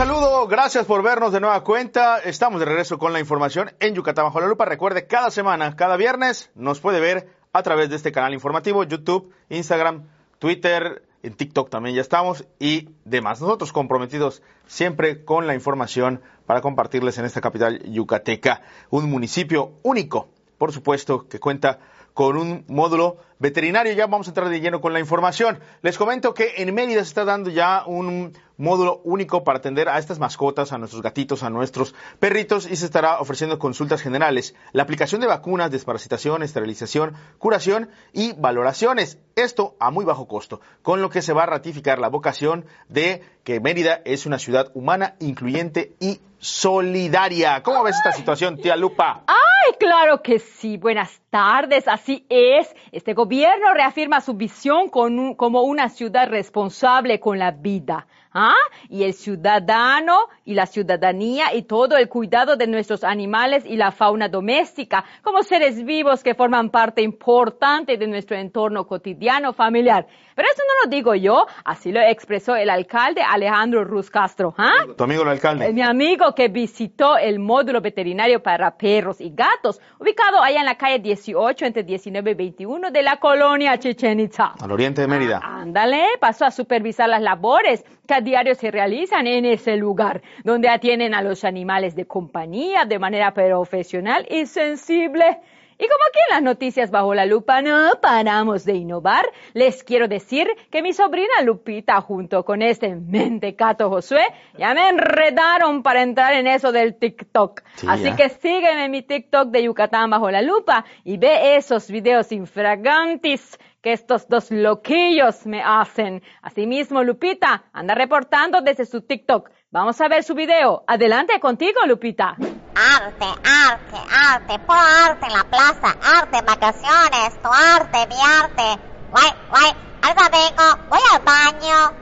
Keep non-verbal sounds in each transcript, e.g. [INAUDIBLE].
saludo, gracias por vernos de nueva cuenta. Estamos de regreso con la información en Yucatán bajo la lupa. Recuerde, cada semana, cada viernes, nos puede ver a través de este canal informativo, YouTube, Instagram, Twitter, en TikTok también ya estamos y demás. Nosotros comprometidos siempre con la información para compartirles en esta capital yucateca, un municipio único, por supuesto, que cuenta con un módulo veterinario. Ya vamos a entrar de lleno con la información. Les comento que en Mérida se está dando ya un módulo único para atender a estas mascotas, a nuestros gatitos, a nuestros perritos y se estará ofreciendo consultas generales, la aplicación de vacunas, desparasitación, esterilización, curación y valoraciones. Esto a muy bajo costo, con lo que se va a ratificar la vocación de que Mérida es una ciudad humana, incluyente y solidaria. ¿Cómo ves esta situación, tía Lupa? ¡Ay, claro que sí! Buenas tardes, así es. Este gobierno reafirma su visión como una ciudad responsable con la vida. ¿Ah? Y el ciudadano y la ciudadanía y todo el cuidado de nuestros animales y la fauna doméstica como seres vivos que forman parte importante de nuestro entorno cotidiano familiar. Pero eso no lo digo yo, así lo expresó el alcalde Alejandro Ruz Castro. ¿ah? Tu amigo el alcalde. Mi amigo que visitó el módulo veterinario para perros y gatos, ubicado allá en la calle 18 entre 19 y 21 de la colonia Chichen Itza. Al oriente de Mérida. Ah, ándale, pasó a supervisar las labores que a diario se realizan en ese lugar, donde atienden a los animales de compañía de manera profesional y sensible. Y como aquí en las noticias bajo la lupa no paramos de innovar, les quiero decir que mi sobrina Lupita junto con este mentecato Josué ya me enredaron para entrar en eso del TikTok. Así que sígueme en mi TikTok de Yucatán bajo la lupa y ve esos videos infragantes que estos dos loquillos me hacen. Asimismo, Lupita anda reportando desde su TikTok. Vamos a ver su video. Adelante contigo, Lupita. Arte, arte, arte, por arte en la plaza, arte vacaciones, tu arte, mi arte. Guay, guay, ahorita vengo, voy al baño.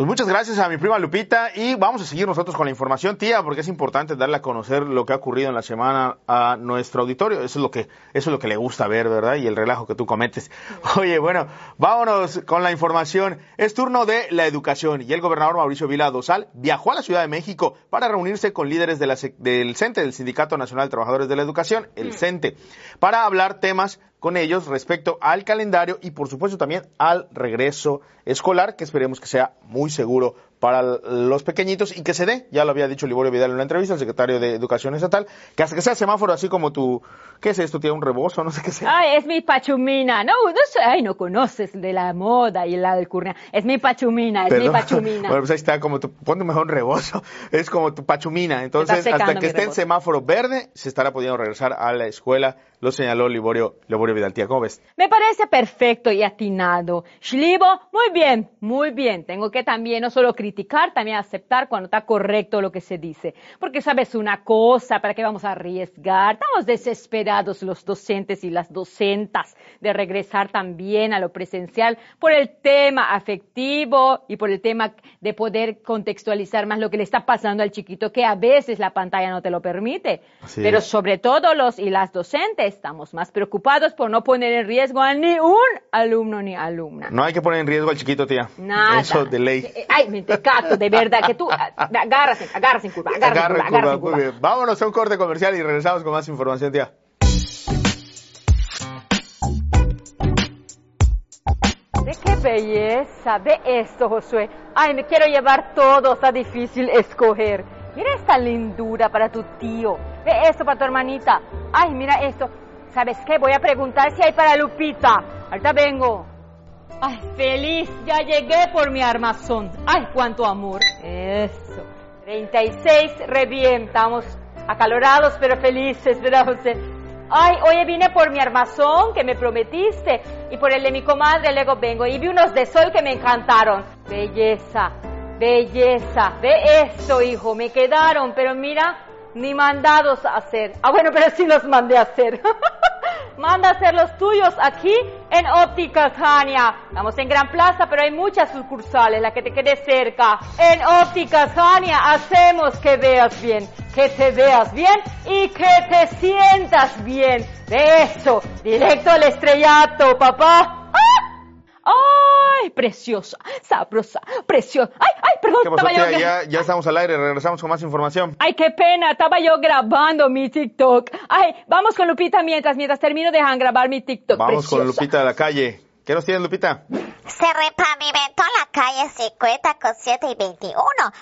Pues muchas gracias a mi prima Lupita y vamos a seguir nosotros con la información, tía, porque es importante darle a conocer lo que ha ocurrido en la semana a nuestro auditorio. Eso es lo que, eso es lo que le gusta ver, ¿verdad? Y el relajo que tú cometes. [LAUGHS] Oye, bueno, vámonos con la información. Es turno de la educación y el gobernador Mauricio Vila Dosal viajó a la Ciudad de México para reunirse con líderes de la, del CENTE, del Sindicato Nacional de Trabajadores de la Educación, el mm. CENTE, para hablar temas con ellos respecto al calendario y por supuesto también al regreso escolar, que esperemos que sea muy seguro para los pequeñitos y que se dé, ya lo había dicho Liborio Vidal en una entrevista, el secretario de Educación Estatal, que hasta que sea semáforo así como tu, ¿qué es esto? ¿Tiene un rebozo? No sé qué sea. Ay, es mi pachumina. No, no sé, ay, no conoces de la moda y la alcurnia. Es mi pachumina, es mi pachumina. [LAUGHS] bueno, pues ahí está, como tu, ponte mejor un rebozo. Es como tu pachumina. Entonces, hasta que esté en semáforo verde, se estará pudiendo regresar a la escuela. Lo señaló Liborio, Liborio Vidal. Tía, ¿cómo ves? Me parece perfecto y atinado. Shlibo, muy bien, muy bien. Tengo que también no solo criticar, también aceptar cuando está correcto lo que se dice. Porque sabes una cosa, ¿para qué vamos a arriesgar? Estamos desesperados los docentes y las docentas de regresar también a lo presencial por el tema afectivo y por el tema de poder contextualizar más lo que le está pasando al chiquito, que a veces la pantalla no te lo permite. Pero sobre todo los y las docentes estamos más preocupados por no poner en riesgo a ni un alumno ni alumna. No hay que poner en riesgo al chiquito, tía. Nada. Eso de ley. Eh, ay, me cato, de verdad, que tú agarras, agarras en curva, agarras en curva, Muy bien. Vámonos a un corte comercial y regresamos con más información, tía. De qué belleza, ve esto, Josué. Ay, me quiero llevar todo, está difícil escoger. Mira esta lindura para tu tío. Ve esto para tu hermanita. Ay, mira esto. ¿Sabes qué? Voy a preguntar si hay para Lupita. Ahorita vengo. Ay, feliz, ya llegué por mi armazón. Ay, cuánto amor. Eso. 36, revientamos. Acalorados, pero felices, ¿verdad, José? Ay, oye, vine por mi armazón que me prometiste y por el de mi comadre luego vengo y vi unos de sol que me encantaron. Belleza, belleza. Ve esto, hijo, me quedaron, pero mira, ni mandados a hacer. Ah, bueno, pero sí los mandé a hacer. [LAUGHS] Manda a hacer los tuyos aquí en Ópticas Jania. Estamos en Gran Plaza, pero hay muchas sucursales, la que te quede cerca. En Ópticas Jania hacemos que veas bien, que te veas bien y que te sientas bien. De eso, directo al estrellato, papá. ¡Ah! ¡Ay! Preciosa, sabrosa, preciosa. Ay, ¿Qué pasó, yo tía? gra- Ya, ya estamos al aire, regresamos con más información. Ay, qué pena, estaba yo grabando mi TikTok. Ay, vamos con Lupita mientras, mientras termino de grabar mi TikTok. Vamos con preciosa. Lupita de la calle. ¿Qué nos tienes, Lupita? Se repavimentó la calle 50 con 7 y 21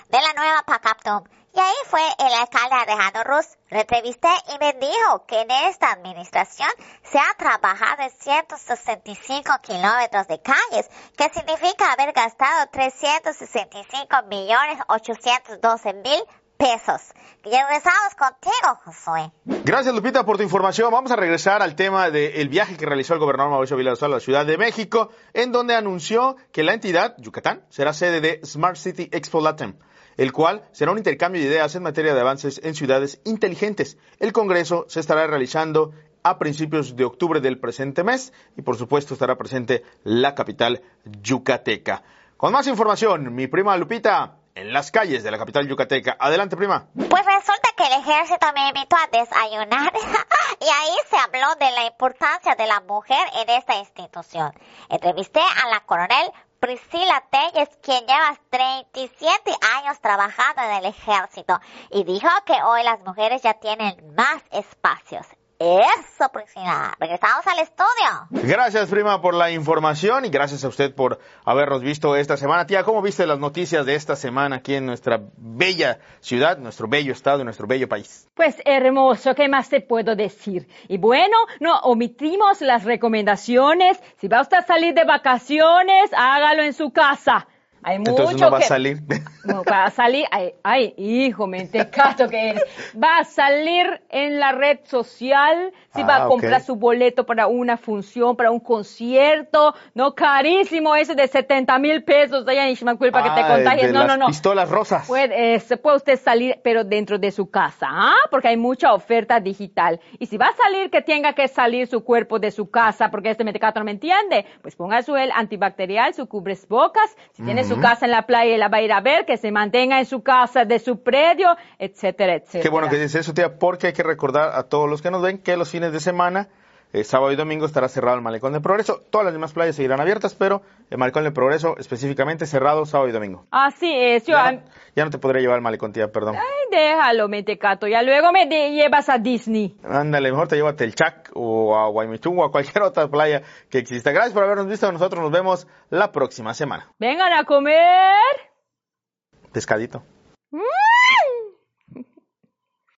de la nueva Pacaptum. Y ahí fue el alcalde Alejandro Ruz. Lo entrevisté y me dijo que en esta administración se ha trabajado en 165 kilómetros de calles, que significa haber gastado 365 millones 812 mil pesos. Regresamos contigo, Josué. Gracias, Lupita, por tu información. Vamos a regresar al tema del viaje que realizó el gobernador Mauricio Villarreal a la Ciudad de México, en donde anunció que la entidad, Yucatán, será sede de Smart City Expo Latam, el cual será un intercambio de ideas en materia de avances en ciudades inteligentes. El Congreso se estará realizando a principios de octubre del presente mes y, por supuesto, estará presente la capital yucateca. Con más información, mi prima Lupita, en las calles de la capital yucateca. Adelante, prima. Pues resulta que el ejército me invitó a desayunar [LAUGHS] y ahí se habló de la importancia de la mujer en esta institución. Entrevisté a la coronel Priscila Telles, quien lleva 37 años trabajando en el ejército y dijo que hoy las mujeres ya tienen más espacios. Eso, Priscila. Regresamos al estudio. Gracias, prima, por la información y gracias a usted por habernos visto esta semana. Tía, ¿cómo viste las noticias de esta semana aquí en nuestra bella ciudad, nuestro bello estado y nuestro bello país? Pues hermoso, ¿qué más te puedo decir? Y bueno, no omitimos las recomendaciones. Si va usted a salir de vacaciones, hágalo en su casa. Hay mucho Entonces no va que... a salir. [LAUGHS] No, va a salir, ay, ay, hijo, mentecato que eres. Va a salir en la red social, si va Ah, a comprar ok. su boleto para una función, para un concierto, no carísimo ese de 70 mil pesos allá en Ixmaquil para que te Ah, contagies. No, no, no. Pistolas rosas. Puede, eh, se puede usted salir, pero dentro de su casa, ¿ah? Porque hay mucha oferta digital. Y si va a salir, que tenga que salir su cuerpo de su casa, porque este metecato no me entiende, pues ponga su antibacterial, su cubres bocas. Si tiene su casa en la playa y la va a ir a ver, que se mantenga en su casa, de su predio, etcétera, etcétera. Qué bueno que dice eso, tía, porque hay que recordar a todos los que nos ven que los fines de semana, eh, sábado y domingo, estará cerrado el Malecón de Progreso. Todas las demás playas seguirán abiertas, pero el Malecón de Progreso específicamente cerrado sábado y domingo. Así es, yo... Ya no, ya no te podré llevar al Malecón, tía, perdón. Ay, déjalo, mentecato. Ya luego me llevas a Disney. Ándale, mejor te llevo a Telchac o a Guaymichungo o a cualquier [LAUGHS] otra playa que exista. Gracias por habernos visto. Nosotros nos vemos la próxima semana. Vengan a comer. Pescadito.